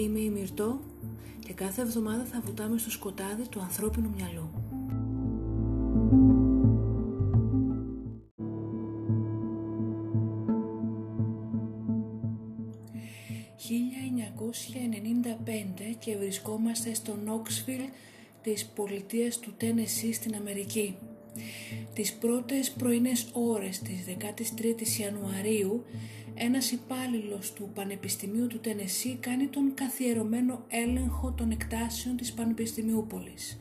Είμαι η Μυρτώ και κάθε εβδομάδα θα βουτάμε στο σκοτάδι του ανθρώπινου μυαλού. «1995 και βρισκόμαστε στο Νόξφιλ της πολιτείας του Τένεσί στην Αμερική. Τις πρώτες πρωινές ώρες της 13ης Ιανουαρίου ένας υπάλληλος του Πανεπιστημίου του Τενεσί κάνει τον καθιερωμένο έλεγχο των εκτάσεων της Πανεπιστημιούπολης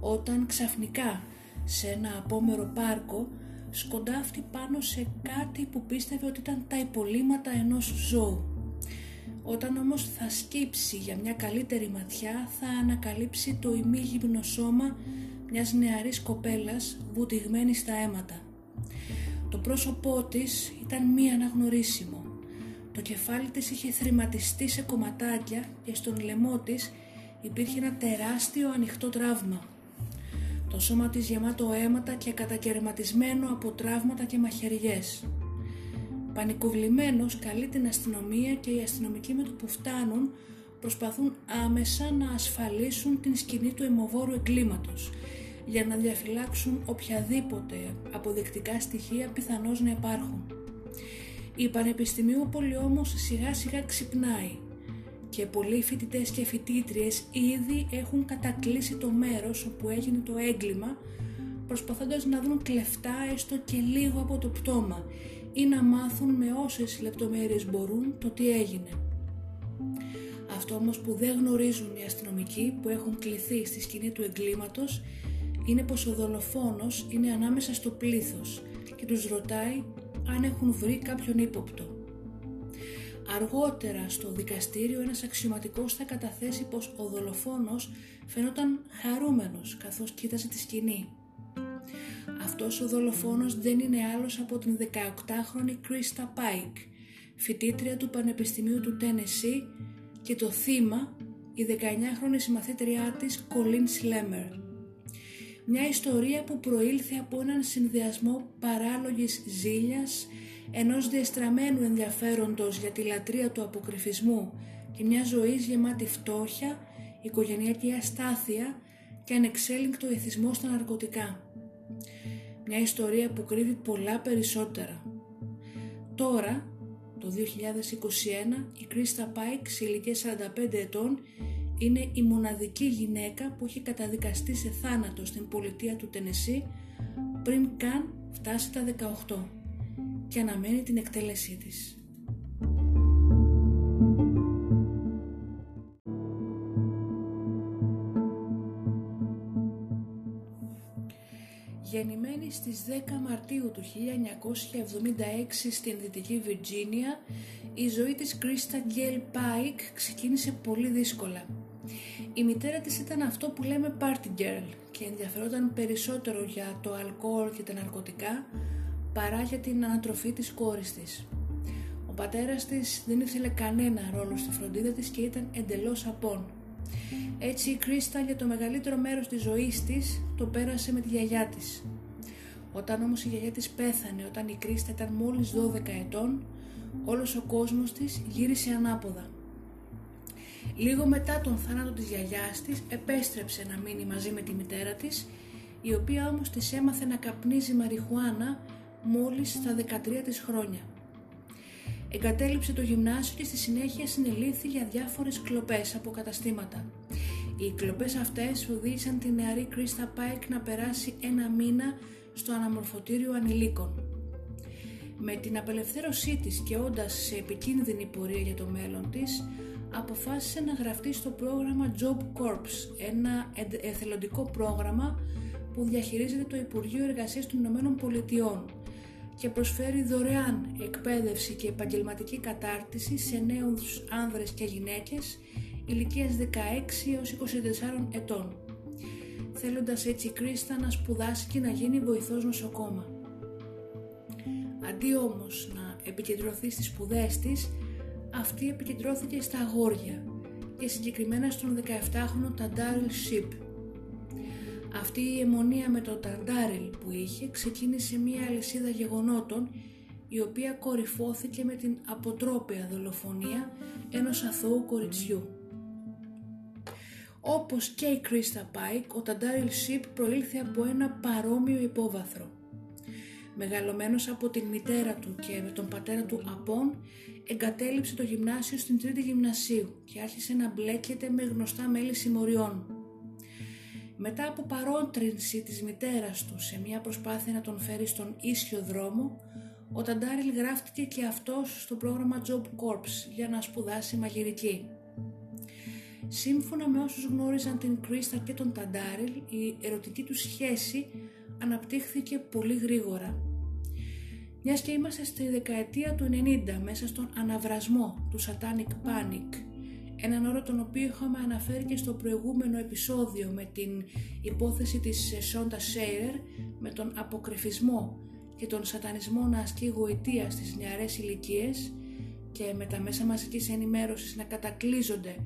όταν ξαφνικά σε ένα απόμερο πάρκο σκοντάφτει πάνω σε κάτι που πίστευε ότι ήταν τα υπολείμματα ενός ζώου. Όταν όμως θα σκύψει για μια καλύτερη ματιά θα ανακαλύψει το ημίγυμνο σώμα μιας νεαρής κοπέλας βουτυγμένη στα αίματα. Το πρόσωπό της ήταν μη αναγνωρίσιμο. Το κεφάλι της είχε θρηματιστεί σε κομματάκια και στον λαιμό της υπήρχε ένα τεράστιο ανοιχτό τραύμα. Το σώμα της γεμάτο αίματα και κατακαιρματισμένο από τραύματα και μαχαιριές. Πανικοβλημένος καλεί την αστυνομία και οι αστυνομικοί με το που φτάνουν προσπαθούν άμεσα να ασφαλίσουν την σκηνή του αιμοβόρου εγκλήματος για να διαφυλάξουν οποιαδήποτε αποδεικτικά στοιχεία πιθανώς να υπάρχουν. Η Πανεπιστημιούπολη όμως σιγά σιγά ξυπνάει και πολλοί φοιτητές και φοιτήτριες ήδη έχουν κατακλείσει το μέρος όπου έγινε το έγκλημα προσπαθώντας να βρουν κλεφτά έστω και λίγο από το πτώμα ή να μάθουν με όσες λεπτομέρειες μπορούν το τι έγινε. Αυτό όμως που δεν γνωρίζουν οι αστυνομικοί που έχουν κληθεί στη σκηνή του εγκλήματος είναι πως ο δολοφόνος είναι ανάμεσα στο πλήθος και τους ρωτάει αν έχουν βρει κάποιον ύποπτο. Αργότερα στο δικαστήριο ένας αξιωματικός θα καταθέσει πως ο δολοφόνος φαινόταν χαρούμενος καθώς κοίταζε τη σκηνή. Αυτός ο δολοφόνος δεν είναι άλλος από την 18χρονη Κρίστα Πάικ, φοιτήτρια του Πανεπιστημίου του Τένεσί και το θύμα η 19χρονη συμμαθήτριά της Κολίν Σλέμερ. Μια ιστορία που προήλθε από έναν συνδυασμό παράλογης ζήλιας, ενός διεστραμμένου ενδιαφέροντος για τη λατρεία του αποκρυφισμού και μια ζωής γεμάτη φτώχεια, οικογενειακή αστάθεια και ανεξέλιγκτο εθισμό στα ναρκωτικά. Μια ιστορία που κρύβει πολλά περισσότερα. Τώρα, το 2021, η Κρίστα Πάικ σε ηλικία 45 ετών είναι η μοναδική γυναίκα που έχει καταδικαστεί σε θάνατο στην πολιτεία του Τενεσί πριν καν φτάσει τα 18 και αναμένει την εκτέλεσή της. Γεννημένη στις 10 Μαρτίου του 1976 στην Δυτική Βιρτζίνια, η ζωή της Κρίστα Γκέλ Πάικ ξεκίνησε πολύ δύσκολα. Η μητέρα της ήταν αυτό που λέμε party girl και ενδιαφερόταν περισσότερο για το αλκοόλ και τα ναρκωτικά παρά για την ανατροφή της κόρης της. Ο πατέρας της δεν ήθελε κανένα ρόλο στη φροντίδα της και ήταν εντελώς απόν. Έτσι η Κρίστα για το μεγαλύτερο μέρος της ζωής της το πέρασε με τη γιαγιά της. Όταν όμως η γιαγιά της πέθανε όταν η Κρίστα ήταν μόλις 12 ετών, όλος ο κόσμος της γύρισε ανάποδα. Λίγο μετά τον θάνατο της γιαγιάς της επέστρεψε να μείνει μαζί με τη μητέρα της, η οποία όμως της έμαθε να καπνίζει μαριχουάνα μόλις στα 13 της χρόνια. Εγκατέλειψε το γυμνάσιο και στη συνέχεια συνελήφθη για διάφορες κλοπές από καταστήματα. Οι κλοπές αυτές οδήγησαν τη νεαρή Κρίστα Πάικ να περάσει ένα μήνα στο αναμορφωτήριο ανηλίκων. Με την απελευθέρωσή της και όντας σε επικίνδυνη πορεία για το μέλλον της, αποφάσισε να γραφτεί στο πρόγραμμα Job Corps, ένα εθελοντικό πρόγραμμα που διαχειρίζεται το Υπουργείο Εργασίας των Ηνωμένων Πολιτειών και προσφέρει δωρεάν εκπαίδευση και επαγγελματική κατάρτιση σε νέους άνδρες και γυναίκες ηλικίας 16 έως 24 ετών, θέλοντας έτσι η Κρίστα να σπουδάσει και να γίνει βοηθός νοσοκόμα. Αντί όμως να επικεντρωθεί στις σπουδές της, αυτή επικεντρώθηκε στα αγόρια και συγκεκριμένα στον 17χρονο Ταντάριλ Σιπ. Αυτή η αιμονία με τον Ταντάριλ που είχε ξεκίνησε μια αλυσίδα γεγονότων η οποία κορυφώθηκε με την αποτρόπαια δολοφονία ενός αθώου κοριτσιού. Όπως και η Κρίστα Πάικ, ο Ταντάριλ Σιπ προήλθε από ένα παρόμοιο υπόβαθρο. Μεγαλωμένος από την μητέρα του και με τον πατέρα του Απόν, εγκατέλειψε το γυμνάσιο στην τρίτη γυμνασίου και άρχισε να μπλέκεται με γνωστά μέλη συμμοριών. Μετά από παρότρινση της μητέρας του σε μια προσπάθεια να τον φέρει στον ίσιο δρόμο, ο Ταντάριλ γράφτηκε και αυτός στο πρόγραμμα Job Corps για να σπουδάσει μαγειρική. Σύμφωνα με όσους γνώριζαν την Κρίστα και τον Ταντάριλ, η ερωτική του σχέση αναπτύχθηκε πολύ γρήγορα. Μιας και είμαστε στη δεκαετία του 90 μέσα στον αναβρασμό του Satanic Panic, έναν όρο τον οποίο είχαμε αναφέρει και στο προηγούμενο επεισόδιο με την υπόθεση της Σόντα Σέιρερ με τον αποκρυφισμό και τον σατανισμό να ασκεί γοητεία στις νεαρές ηλικίες και με τα μέσα μαζικής ενημέρωσης να κατακλείζονται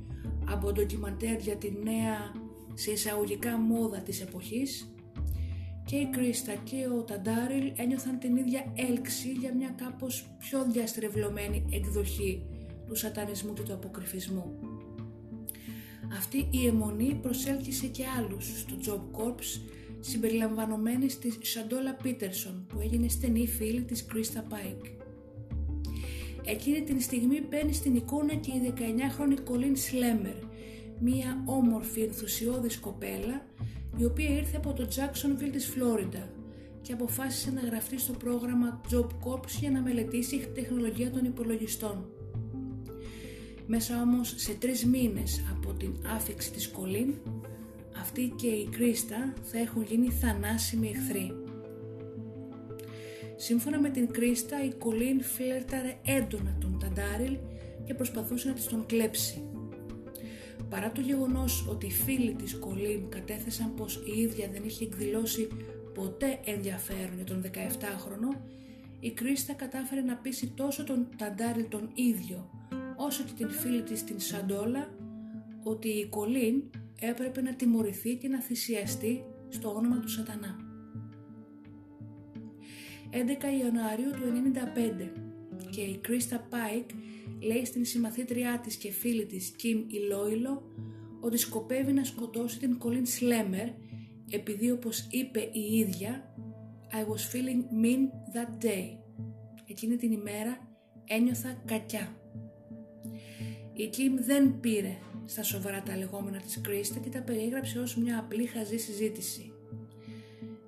από ντοκιμαντέρ για τη νέα σε εισαγωγικά μόδα της εποχής και η Κρίστα και ο Ταντάριλ ένιωθαν την ίδια έλξη για μια κάπως πιο διαστρεβλωμένη εκδοχή του σατανισμού και του αποκρυφισμού. Αυτή η αιμονή προσέλκυσε και άλλους στο Job Corps συμπεριλαμβανομένη της Σαντόλα Πίτερσον που έγινε στενή φίλη της Κρίστα Πάικ. Εκείνη την στιγμή μπαίνει στην εικόνα και η 19χρονη Κολίν Σλέμερ, μία όμορφη ενθουσιώδης κοπέλα η οποία ήρθε από το Jacksonville της Φλόριντα και αποφάσισε να γραφτεί στο πρόγραμμα Job Corps για να μελετήσει τεχνολογία των υπολογιστών. Μέσα όμως σε τρεις μήνες από την άφηξη της Κολίν, αυτή και η Κρίστα θα έχουν γίνει θανάσιμοι εχθροί. Σύμφωνα με την Κρίστα, η Κολίν φλέρταρε έντονα τον Ταντάριλ και προσπαθούσε να της τον κλέψει. Παρά το γεγονός ότι οι φίλοι της Κολίν κατέθεσαν πως η ίδια δεν είχε εκδηλώσει ποτέ ενδιαφέρον για τον 17χρονο, η Κρίστα κατάφερε να πείσει τόσο τον Ταντάριλ τον ίδιο, όσο και την φίλη της την Σαντόλα, ότι η Κολίν έπρεπε να τιμωρηθεί και να θυσιαστεί στο όνομα του σατανά. 11 Ιανουαρίου του 1995 και η Κρίστα Πάικ λέει στην συμμαθήτριά της και φίλη της Κιμ Ιλόιλο ότι σκοπεύει να σκοτώσει την Κολίν Σλέμερ επειδή όπως είπε η ίδια I was feeling mean that day. Εκείνη την ημέρα ένιωθα κακιά. Η Κιμ δεν πήρε στα σοβαρά τα λεγόμενα της Κρίστα και τα περιέγραψε ως μια απλή χαζή συζήτηση.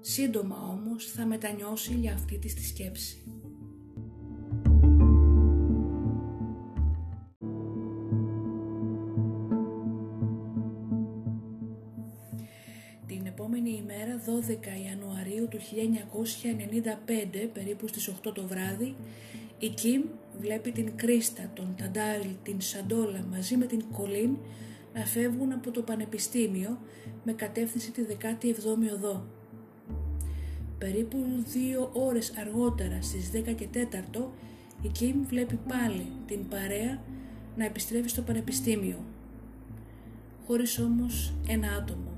Σύντομα όμως θα μετανιώσει για αυτή της τη σκέψη. 1995 περίπου στις 8 το βράδυ η Κιμ βλέπει την Κρίστα, τον Ταντάριλ, την Σαντόλα μαζί με την Κολίν να φεύγουν από το πανεπιστήμιο με κατεύθυνση τη 17η οδό. Περίπου δύο ώρες αργότερα στις 10 και 4 η Κιμ βλέπει πάλι την παρέα να επιστρέφει στο πανεπιστήμιο. Χωρίς όμως ένα άτομο.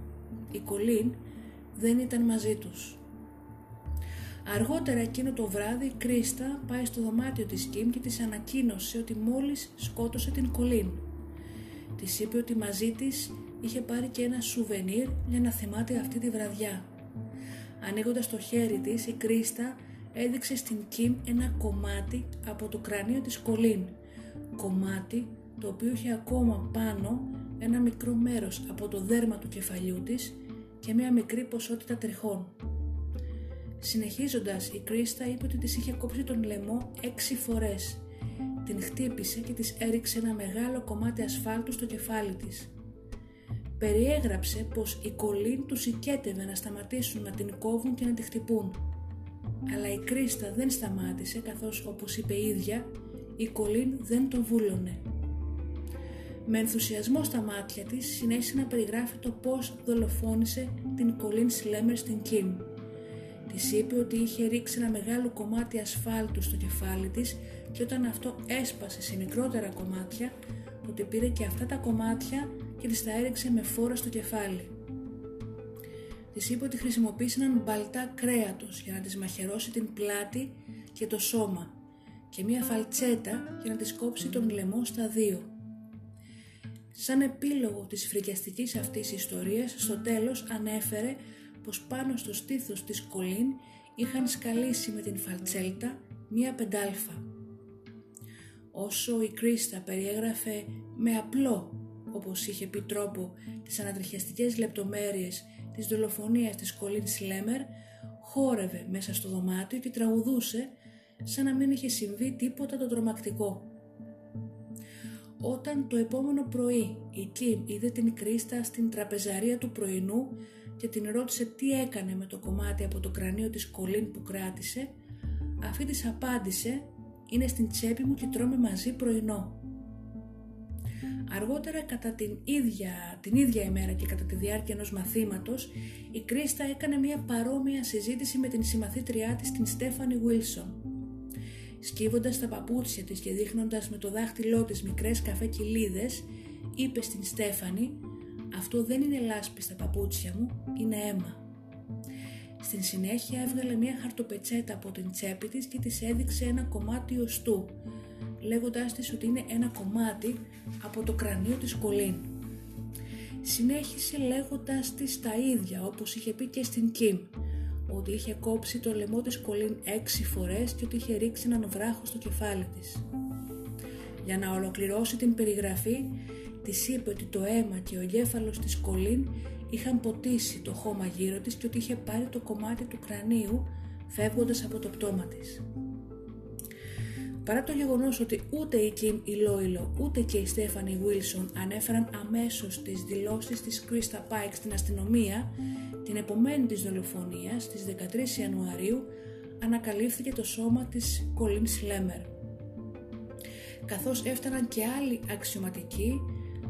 Η Κολίν δεν ήταν μαζί τους. Αργότερα εκείνο το βράδυ η Κρίστα πάει στο δωμάτιο της Κιμ και της ανακοίνωσε ότι μόλις σκότωσε την Κολίν. Της είπε ότι μαζί της είχε πάρει και ένα σουβενίρ για να θυμάται αυτή τη βραδιά. Ανοίγοντας το χέρι της, η Κρίστα έδειξε στην Κιμ ένα κομμάτι από το κρανίο της Κολίν. Κομμάτι το οποίο είχε ακόμα πάνω ένα μικρό μέρος από το δέρμα του κεφαλιού της και μια μικρή ποσότητα τριχών. Συνεχίζοντας, η Κρίστα είπε ότι της είχε κόψει τον λαιμό έξι φορές. Την χτύπησε και της έριξε ένα μεγάλο κομμάτι ασφάλτου στο κεφάλι της. Περιέγραψε πως η Κολίν τους οικέτευε να σταματήσουν να την κόβουν και να τη χτυπούν. Αλλά η Κρίστα δεν σταμάτησε καθώς όπως είπε η ίδια, η Κολίν δεν τον βούλωνε. Με ενθουσιασμό στα μάτια της συνέχισε να περιγράφει το πώς δολοφόνησε την Κολίν Σλέμερ στην Κιμ. Της είπε ότι είχε ρίξει ένα μεγάλο κομμάτι ασφάλτου στο κεφάλι της και όταν αυτό έσπασε σε μικρότερα κομμάτια, τότε πήρε και αυτά τα κομμάτια και τις τα έριξε με φόρα στο κεφάλι. Της είπε ότι χρησιμοποίησε έναν μπαλτά κρέατος για να της μαχαιρώσει την πλάτη και το σώμα και μία φαλτσέτα για να της κόψει τον λαιμό στα δύο. Σαν επίλογο της φρικιαστικής αυτής ιστορίας, στο τέλος ανέφερε πως πάνω στο στήθος της Κολίν είχαν σκαλίσει με την φαλτσέλτα μία πεντάλφα. Όσο η Κρίστα περιέγραφε με απλό, όπως είχε πει τρόπο, τις ανατριχιαστικές λεπτομέρειες της δολοφονίας της Κολίν Σλέμερ, χόρευε μέσα στο δωμάτιο και τραγουδούσε σαν να μην είχε συμβεί τίποτα το τρομακτικό. Όταν το επόμενο πρωί η Κιμ είδε την Κρίστα στην τραπεζαρία του πρωινού και την ρώτησε τι έκανε με το κομμάτι από το κρανίο της Κολίν που κράτησε, αυτή της απάντησε «Είναι στην τσέπη μου και τρώμε μαζί πρωινό». Αργότερα κατά την ίδια, την ίδια ημέρα και κατά τη διάρκεια ενός μαθήματος η Κρίστα έκανε μια παρόμοια συζήτηση με την συμμαθήτριά της την Στέφανη Βίλσον. Σκύβοντας τα παπούτσια της και δείχνοντας με το δάχτυλό της μικρές καφέ κοιλίδες είπε στην Στέφανη «Αυτό δεν είναι λάσπη στα παπούτσια μου, είναι αίμα». Στην συνέχεια έβγαλε μια χαρτοπετσέτα από την τσέπη της και της έδειξε ένα κομμάτι οστού λέγοντάς της ότι είναι ένα κομμάτι από το κρανίο της Κολίν. Συνέχισε λέγοντας της τα ίδια όπως είχε πει και στην Κιμ, ότι είχε κόψει το λαιμό της Κολίν έξι φορές και ότι είχε ρίξει έναν βράχο στο κεφάλι της. Για να ολοκληρώσει την περιγραφή, της είπε ότι το αίμα και ο εγκέφαλος της Κολίν είχαν ποτίσει το χώμα γύρω της και ότι είχε πάρει το κομμάτι του κρανίου φεύγοντας από το πτώμα της. Παρά το γεγονός ότι ούτε η Κιμ Ιλόιλο ούτε και η Στέφανη Βίλσον ανέφεραν αμέσως τις δηλώσεις της Κρίστα Πάικ στην αστυνομία, την επομένη της δολοφονίας, στις 13 Ιανουαρίου, ανακαλύφθηκε το σώμα της Κολίν Σλέμερ. Καθώς έφταναν και άλλοι αξιωματικοί,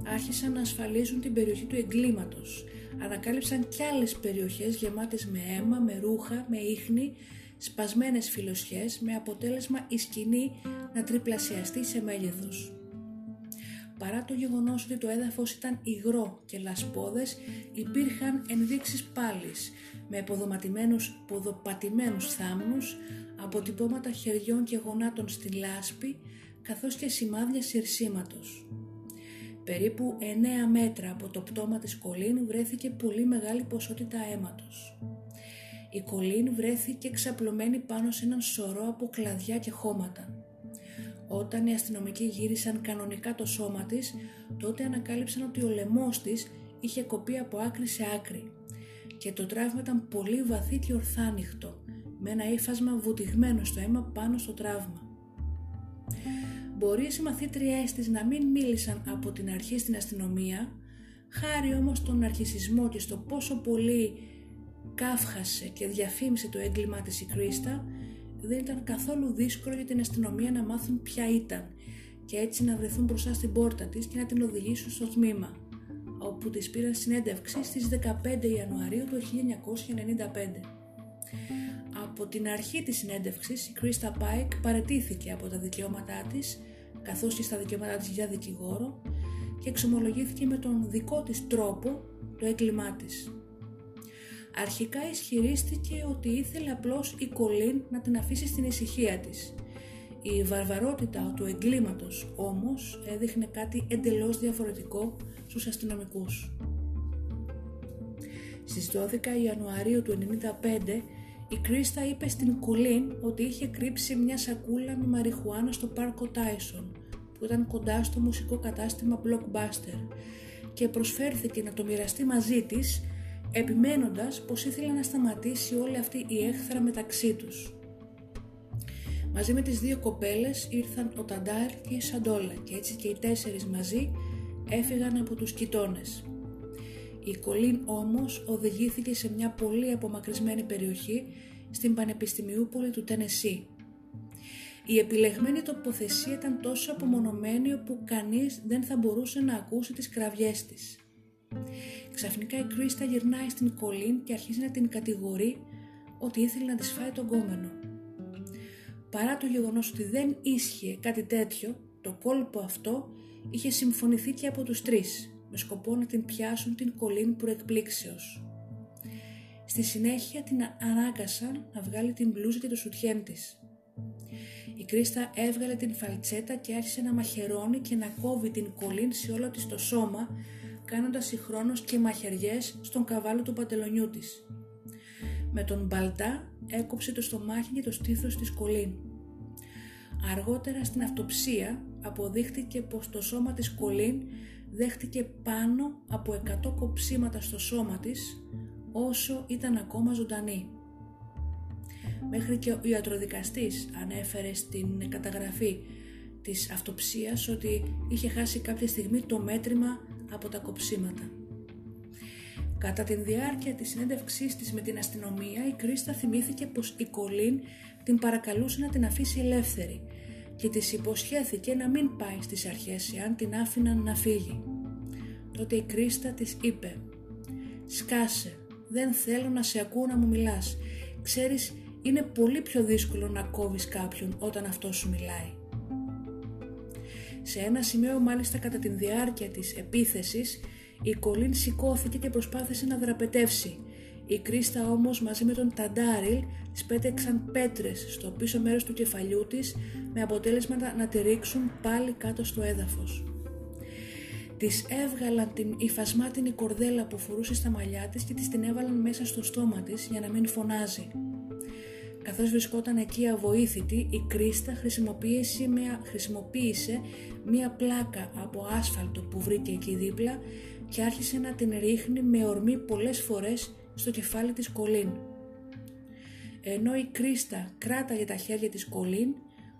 άρχισαν να ασφαλίζουν την περιοχή του εγκλήματος. Ανακάλυψαν κι άλλες περιοχές γεμάτες με αίμα, με ρούχα, με ίχνη, σπασμένες φιλοσιές με αποτέλεσμα η σκηνή να τριπλασιαστεί σε μέγεθος. Παρά το γεγονός ότι το έδαφος ήταν υγρό και λασπόδες, υπήρχαν ενδείξεις πάλης με ποδοματημένους, ποδοπατημένους θάμνους, αποτυπώματα χεριών και γονάτων στη λάσπη, καθώς και σημάδια συρσήματος. Περίπου 9 μέτρα από το πτώμα της Κολίν βρέθηκε πολύ μεγάλη ποσότητα αίματος. Η Κολίν βρέθηκε ξαπλωμένη πάνω σε έναν σωρό από κλαδιά και χώματα. Όταν οι αστυνομικοί γύρισαν κανονικά το σώμα της, τότε ανακάλυψαν ότι ο λαιμός της είχε κοπεί από άκρη σε άκρη και το τραύμα ήταν πολύ βαθύ και ορθάνυχτο, με ένα ύφασμα βουτυγμένο στο αίμα πάνω στο τραύμα. Μπορεί οι συμμαθήτριές της να μην μίλησαν από την αρχή στην αστυνομία, χάρη όμως στον αρχισισμό και στο πόσο πολύ κάφχασε και διαφήμισε το έγκλημά της η Κρίστα, δεν ήταν καθόλου δύσκολο για την αστυνομία να μάθουν ποια ήταν και έτσι να βρεθούν μπροστά στην πόρτα της και να την οδηγήσουν στο τμήμα, όπου της πήραν συνέντευξη στις 15 Ιανουαρίου του 1995. Από την αρχή της συνέντευξης η Κρίστα Πάικ παρετήθηκε από τα δικαιώματά της καθώς και στα δικαιώματά της για δικηγόρο και εξομολογήθηκε με τον δικό της τρόπο το έγκλημά της. Αρχικά ισχυρίστηκε ότι ήθελε απλώς η Κολίν να την αφήσει στην ησυχία της. Η βαρβαρότητα του εγκλήματος όμως έδειχνε κάτι εντελώς διαφορετικό στους αστυνομικούς. Στις 12 Ιανουαρίου του 1995 η Κρίστα είπε στην Κολίν ότι είχε κρύψει μια σακούλα με μαριχουάνα στο πάρκο Τάισον που ήταν κοντά στο μουσικό κατάστημα Blockbuster και προσφέρθηκε να το μοιραστεί μαζί της επιμένοντας πως ήθελε να σταματήσει όλη αυτή η έχθρα μεταξύ τους. Μαζί με τις δύο κοπέλες ήρθαν ο Ταντάρ και η Σαντόλα και έτσι και οι τέσσερις μαζί έφυγαν από τους κοιτώνες. Η Κολίν όμως οδηγήθηκε σε μια πολύ απομακρυσμένη περιοχή στην Πανεπιστημιούπολη του Τενεσί. Η επιλεγμένη τοποθεσία ήταν τόσο απομονωμένη όπου κανείς δεν θα μπορούσε να ακούσει τις κραυγές της. Ξαφνικά η Κρίστα γυρνάει στην Κολίν και αρχίζει να την κατηγορεί ότι ήθελε να της φάει τον κόμενο. Παρά το γεγονός ότι δεν ίσχυε κάτι τέτοιο, το κόλπο αυτό είχε συμφωνηθεί και από τους τρεις, με σκοπό να την πιάσουν την Κολίν προεκπλήξεως. Στη συνέχεια την ανάγκασαν να βγάλει την μπλούζα και το σουτιέν της. Η Κρίστα έβγαλε την φαλτσέτα και άρχισε να μαχαιρώνει και να κόβει την κολύν σε όλο της το σώμα, κάνοντας συγχρόνως και μαχαιριές στον καβάλο του παντελονιού της. Με τον μπαλτά έκοψε το στομάχι και το στήθος της κολύν. Αργότερα στην αυτοψία αποδείχτηκε πως το σώμα της κολύν δέχτηκε πάνω από 100 κοψίματα στο σώμα της όσο ήταν ακόμα ζωντανή. Μέχρι και ο ιατροδικαστής ανέφερε στην καταγραφή της αυτοψίας ότι είχε χάσει κάποια στιγμή το μέτρημα από τα κοψίματα. Κατά τη διάρκεια της συνέντευξής της με την αστυνομία, η Κρίστα θυμήθηκε πως η Κολίν την παρακαλούσε να την αφήσει ελεύθερη και της υποσχέθηκε να μην πάει στις αρχές εάν την άφηναν να φύγει. Τότε η Κρίστα της είπε «Σκάσε, δεν θέλω να σε ακούω να μου μιλάς. Ξέρεις, είναι πολύ πιο δύσκολο να κόβεις κάποιον όταν αυτός σου μιλάει». Σε ένα σημείο μάλιστα κατά τη διάρκεια της επίθεσης η Κολίν σηκώθηκε και προσπάθησε να δραπετεύσει. Η Κρίστα όμως μαζί με τον Ταντάριλ σπέτεξαν πέτρες στο πίσω μέρος του κεφαλιού της με αποτέλεσμα να τη ρίξουν πάλι κάτω στο έδαφος. Της έβγαλαν την υφασμάτινη κορδέλα που φορούσε στα μαλλιά της και της την έβαλαν μέσα στο στόμα της για να μην φωνάζει. Καθώς βρισκόταν εκεί αβοήθητη, η Κρίστα χρησιμοποίησε μια, χρησιμοποίησε μια πλάκα από άσφαλτο που βρήκε εκεί δίπλα και άρχισε να την ρίχνει με ορμή πολλές φορές στο κεφάλι της Κολίν. Ενώ η Κρίστα κράταγε τα χέρια της Κολίν,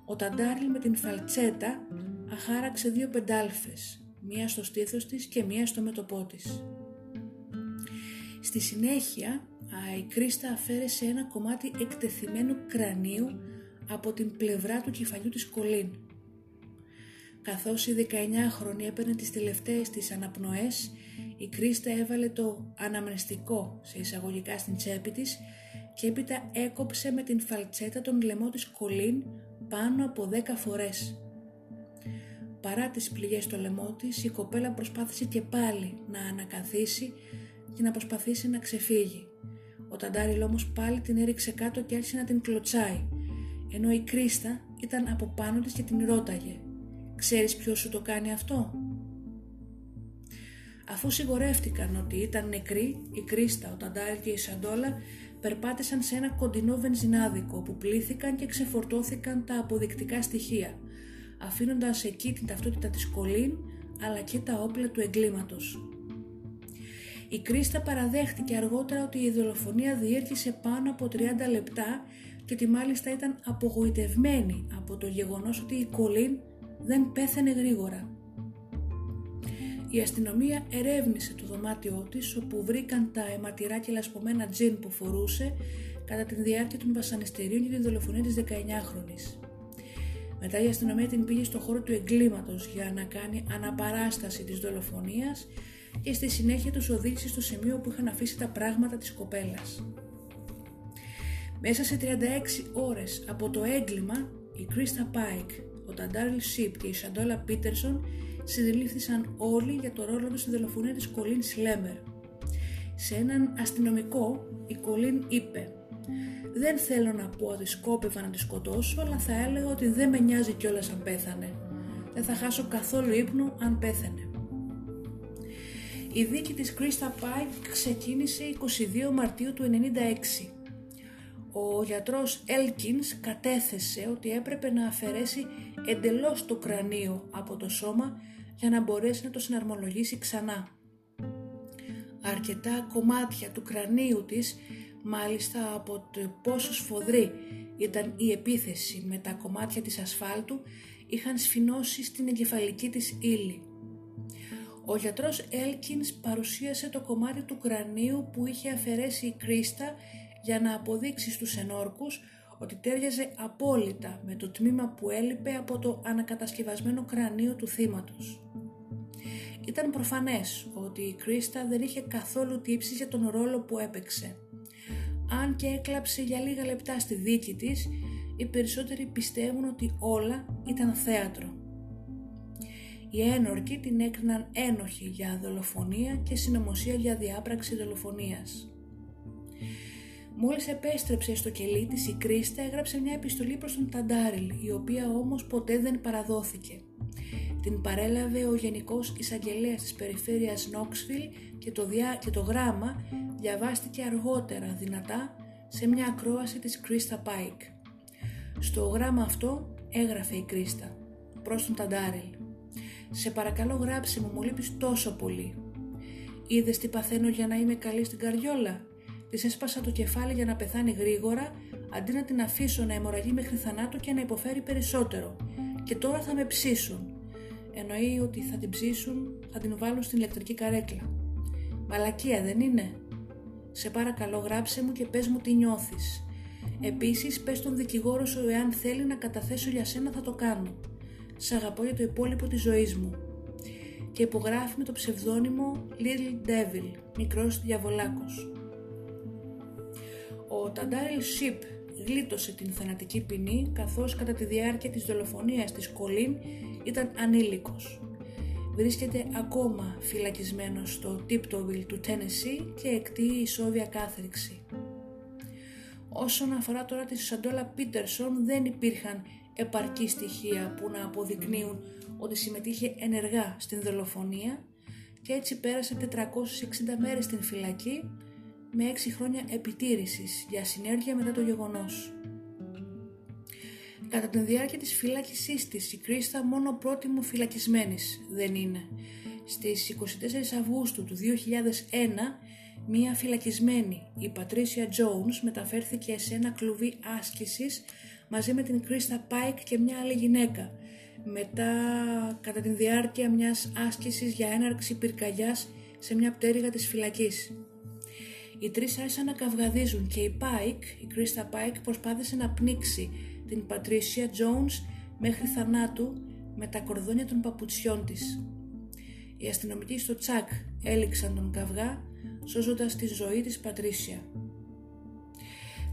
ο Ταντάρλ με την φαλτσέτα αχάραξε δύο πεντάλφες, μία στο στήθος της και μία στο μέτωπό της. Στη συνέχεια, η Κρίστα αφαίρεσε ένα κομμάτι εκτεθειμένου κρανίου από την πλευρά του κεφαλιού της Κολίν. Καθώς η 19χρονη έπαιρνε τις τελευταίες της αναπνοές, η Κρίστα έβαλε το αναμνηστικό σε εισαγωγικά στην τσέπη της και έπειτα έκοψε με την φαλτσέτα τον λαιμό της Κολίν πάνω από 10 φορές. Παρά τις πληγές στο λαιμό της, η κοπέλα προσπάθησε και πάλι να ανακαθίσει και να προσπαθήσει να ξεφύγει. Ο Ταντάριλ όμως πάλι την έριξε κάτω και άρχισε να την κλωτσάει, ενώ η Κρίστα ήταν από πάνω της και την ρώταγε «Ξέρεις ποιος σου το κάνει αυτό» Αφού σιγορεύτηκαν ότι ήταν νεκροί, η Κρίστα, ο Ταντάριλ και η Σαντόλα περπάτησαν σε ένα κοντινό βενζινάδικο που πλήθηκαν και ξεφορτώθηκαν τα αποδεικτικά στοιχεία, αφήνοντας εκεί την ταυτότητα της Κολίν αλλά και τα όπλα του εγκλήματος. Η Κρίστα παραδέχτηκε αργότερα ότι η δολοφονία διήρκησε πάνω από 30 λεπτά και ότι μάλιστα ήταν απογοητευμένη από το γεγονός ότι η Κολίν δεν πέθανε γρήγορα. Η αστυνομία ερεύνησε το δωμάτιό της όπου βρήκαν τα αιματηρά και λασπωμένα τζιν που φορούσε κατά τη διάρκεια των βασανιστήριων για την δολοφονία της 19χρονης. Μετά η αστυνομία την πήγε στο χώρο του εγκλήματος για να κάνει αναπαράσταση της δολοφονίας και στη συνέχεια τους οδήγησε στο σημείο που είχαν αφήσει τα πράγματα της κοπέλας. Μέσα σε 36 ώρες από το έγκλημα, η Κρίστα Πάικ, ο Ταντάριλ Σιπ και η Σαντόλα Πίτερσον συνελήφθησαν όλοι για το ρόλο τους στη δολοφονία της Κολίν Σλέμερ. Σε έναν αστυνομικό, η Κολίν είπε «Δεν θέλω να πω ότι σκόπευα να τη σκοτώσω, αλλά θα έλεγα ότι δεν με νοιάζει κιόλας αν πέθανε. Δεν θα χάσω καθόλου ύπνο αν πέθανε». Η δίκη της Κρίστα Πάικ ξεκίνησε 22 Μαρτίου του 1996. Ο γιατρός Έλκινς κατέθεσε ότι έπρεπε να αφαιρέσει εντελώς το κρανίο από το σώμα για να μπορέσει να το συναρμολογήσει ξανά. Αρκετά κομμάτια του κρανίου της, μάλιστα από το πόσο σφοδρή ήταν η επίθεση με τα κομμάτια της ασφάλτου, είχαν σφινώσει στην εγκεφαλική της ύλη. Ο γιατρός Έλκινς παρουσίασε το κομμάτι του κρανίου που είχε αφαιρέσει η Κρίστα για να αποδείξεις στους ενόρκους ότι τέριαζε απόλυτα με το τμήμα που έλειπε από το ανακατασκευασμένο κρανίο του θύματος. Ήταν προφανές ότι η Κρίστα δεν είχε καθόλου τύψει για τον ρόλο που έπαιξε. Αν και έκλαψε για λίγα λεπτά στη δίκη της, οι περισσότεροι πιστεύουν ότι όλα ήταν θέατρο. Οι ένορκοι την έκριναν ένοχη για δολοφονία και συνωμοσία για διάπραξη δολοφονίας. Μόλις επέστρεψε στο κελί της η Κρίστα έγραψε μια επιστολή προς τον Ταντάριλ, η οποία όμως ποτέ δεν παραδόθηκε. Την παρέλαβε ο Γενικός Εισαγγελέας της Περιφέρειας Νόξβιλ και το, διά... και το γράμμα διαβάστηκε αργότερα δυνατά σε μια ακρόαση της Κρίστα Πάικ. Στο γράμμα αυτό έγραφε η Κρίστα προς τον Ταντάριλ. «Σε παρακαλώ γράψε μου, μου λείπεις τόσο πολύ. Είδες τι παθαίνω για να είμαι καλή στην καριόλα; Της έσπασα το κεφάλι για να πεθάνει γρήγορα, αντί να την αφήσω να αιμορραγεί μέχρι θανάτου και να υποφέρει περισσότερο. Και τώρα θα με ψήσουν. Εννοεί ότι θα την ψήσουν, θα την βάλουν στην ηλεκτρική καρέκλα. Μαλακία δεν είναι; Σε παρακαλώ γράψε μου και πες μου τι νιώθεις. Επίσης πες τον δικηγόρο σου εάν θέλει να καταθέσω για σένα θα το κάνω. Σ' αγαπώ για το υπόλοιπο της ζωής μου. Και υπογράφει με το ψευδόνυμο Little Devil, μικρός διαβολάκος. Ο Ταντάριλ Σιπ γλίτωσε την θανατική ποινή καθώς κατά τη διάρκεια της δολοφονίας της Κολίν ήταν ανήλικος. Βρίσκεται ακόμα φυλακισμένος στο Tiptoeville του Tennessee και εκτεί ισόβια κάθριξη. Όσον αφορά τώρα τη Σαντόλα Πίτερσον δεν υπήρχαν επαρκή στοιχεία που να αποδεικνύουν ότι συμμετείχε ενεργά στην δολοφονία και έτσι πέρασε 460 μέρες στην φυλακή με 6 χρόνια επιτήρησης για συνέργεια μετά το γεγονός. Κατά τη διάρκεια της φυλάκισής της, η Κρίστα μόνο πρότυπο φυλακισμένης δεν είναι. Στις 24 Αυγούστου του 2001, μία φυλακισμένη, η Πατρίσια Jones, μεταφέρθηκε σε ένα κλουβί άσκησης μαζί με την Κρίστα Πάικ και μια άλλη γυναίκα, μετά κατά τη διάρκεια μιας άσκησης για έναρξη πυρκαγιάς σε μια πτέρυγα της φυλακής. Οι τρεις άρχισαν να καυγαδίζουν και η Πάικ, η Κρίστα Πάικ, προσπάθησε να πνίξει την Πατρίσια Jones μέχρι θανάτου με τα κορδόνια των παπουτσιών της. Οι αστυνομικοί στο τσακ έληξαν τον καυγά, σώζοντας τη ζωή της Πατρίσια.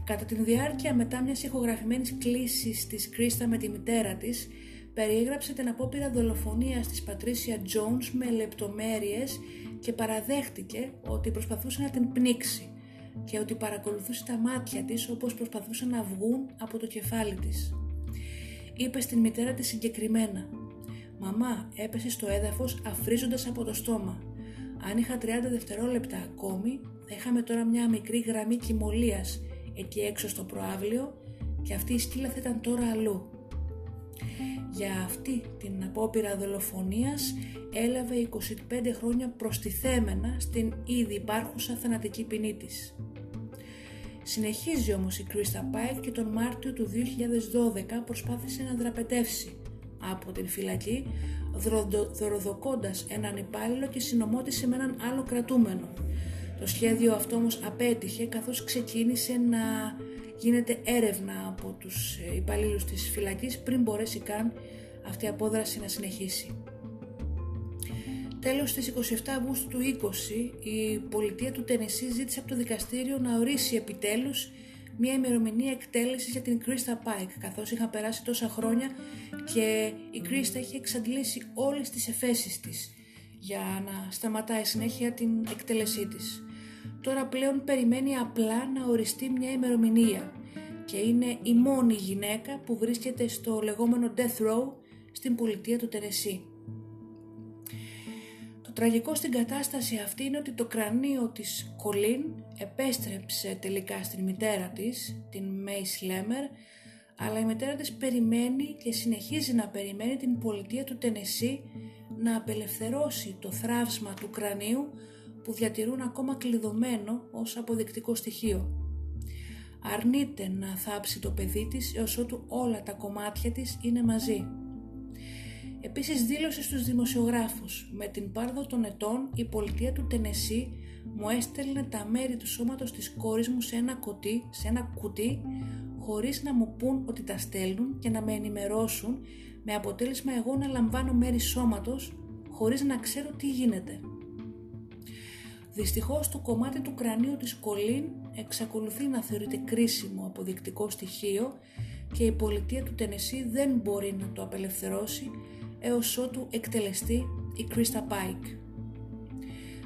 Κατά τη διάρκεια μετά μιας ηχογραφημένης κλήσης της Κρίστα με τη μητέρα της, περιέγραψε την απόπειρα δολοφονίας της Πατρίσια Jones με λεπτομέρειες και παραδέχτηκε ότι προσπαθούσε να την πνίξει και ότι παρακολουθούσε τα μάτια της όπως προσπαθούσαν να βγουν από το κεφάλι της. Είπε στην μητέρα της συγκεκριμένα «Μαμά, έπεσε στο έδαφος αφρίζοντας από το στόμα. Αν είχα 30 δευτερόλεπτα ακόμη, θα είχαμε τώρα μια μικρή γραμμή κοιμωλίας εκεί έξω στο προάβλιο και αυτή η σκύλα θα ήταν τώρα αλλού. Για αυτή την απόπειρα δολοφονίας έλαβε 25 χρόνια προστιθέμενα στην ήδη υπάρχουσα θανατική ποινή της. Συνεχίζει όμως η Κρίστα Πάικ και τον Μάρτιο του 2012 προσπάθησε να δραπετεύσει από την φυλακή δωροδοκώντας έναν υπάλληλο και συνομότησε με έναν άλλο κρατούμενο. Το σχέδιο αυτό όμως απέτυχε καθώς ξεκίνησε να γίνεται έρευνα από τους υπαλλήλους της φυλακής πριν μπορέσει καν αυτή η απόδραση να συνεχίσει. Τέλος στις 27 Αυγούστου του 20 η πολιτεία του Τενεσί ζήτησε από το δικαστήριο να ορίσει επιτέλους μια ημερομηνία εκτέλεσης για την Κρίστα Πάικ καθώς είχαν περάσει τόσα χρόνια και η Κρίστα είχε εξαντλήσει όλες τις εφέσεις της για να σταματάει συνέχεια την εκτέλεσή της. Τώρα πλέον περιμένει απλά να οριστεί μια ημερομηνία και είναι η μόνη γυναίκα που βρίσκεται στο λεγόμενο Death Row στην πολιτεία του Τενεσί τραγικό στην κατάσταση αυτή είναι ότι το κρανίο της Κολίν επέστρεψε τελικά στην μητέρα της, την Μέις Λέμερ, αλλά η μητέρα της περιμένει και συνεχίζει να περιμένει την πολιτεία του Τενεσί να απελευθερώσει το θράψμα του κρανίου που διατηρούν ακόμα κλειδωμένο ως αποδεικτικό στοιχείο. Αρνείται να θάψει το παιδί της έως ότου όλα τα κομμάτια της είναι μαζί. Επίσης δήλωσε στους δημοσιογράφους «Με την πάρδο των ετών η πολιτεία του Τενεσί μου έστελνε τα μέρη του σώματος της κόρης μου σε ένα, κοτί, σε ένα κουτί χωρίς να μου πούν ότι τα στέλνουν και να με ενημερώσουν με αποτέλεσμα εγώ να λαμβάνω μέρη σώματος χωρίς να ξέρω τι γίνεται. Δυστυχώς το κομμάτι του κρανίου της Κολίν εξακολουθεί να θεωρείται κρίσιμο αποδεικτικό στοιχείο και η πολιτεία του Τενεσί δεν μπορεί να το απελευθερώσει έως ότου εκτελεστεί η Κρίστα Πάικ.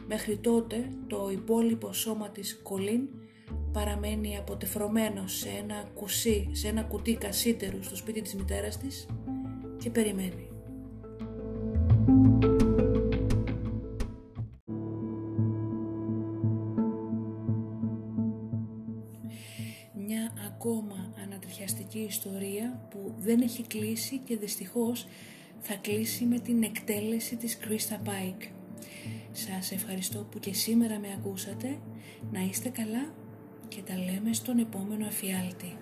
Μέχρι τότε το υπόλοιπο σώμα της Κολίν παραμένει αποτεφρωμένο σε ένα, κουσί, σε ένα κουτί κασίτερου στο σπίτι της μητέρας της και περιμένει. Ιστορία που δεν έχει κλείσει και δυστυχώς θα κλείσει με την εκτέλεση της Κρίστα Πάικ. Σας ευχαριστώ που και σήμερα με ακούσατε. Να είστε καλά και τα λέμε στον επόμενο αφιάλτη.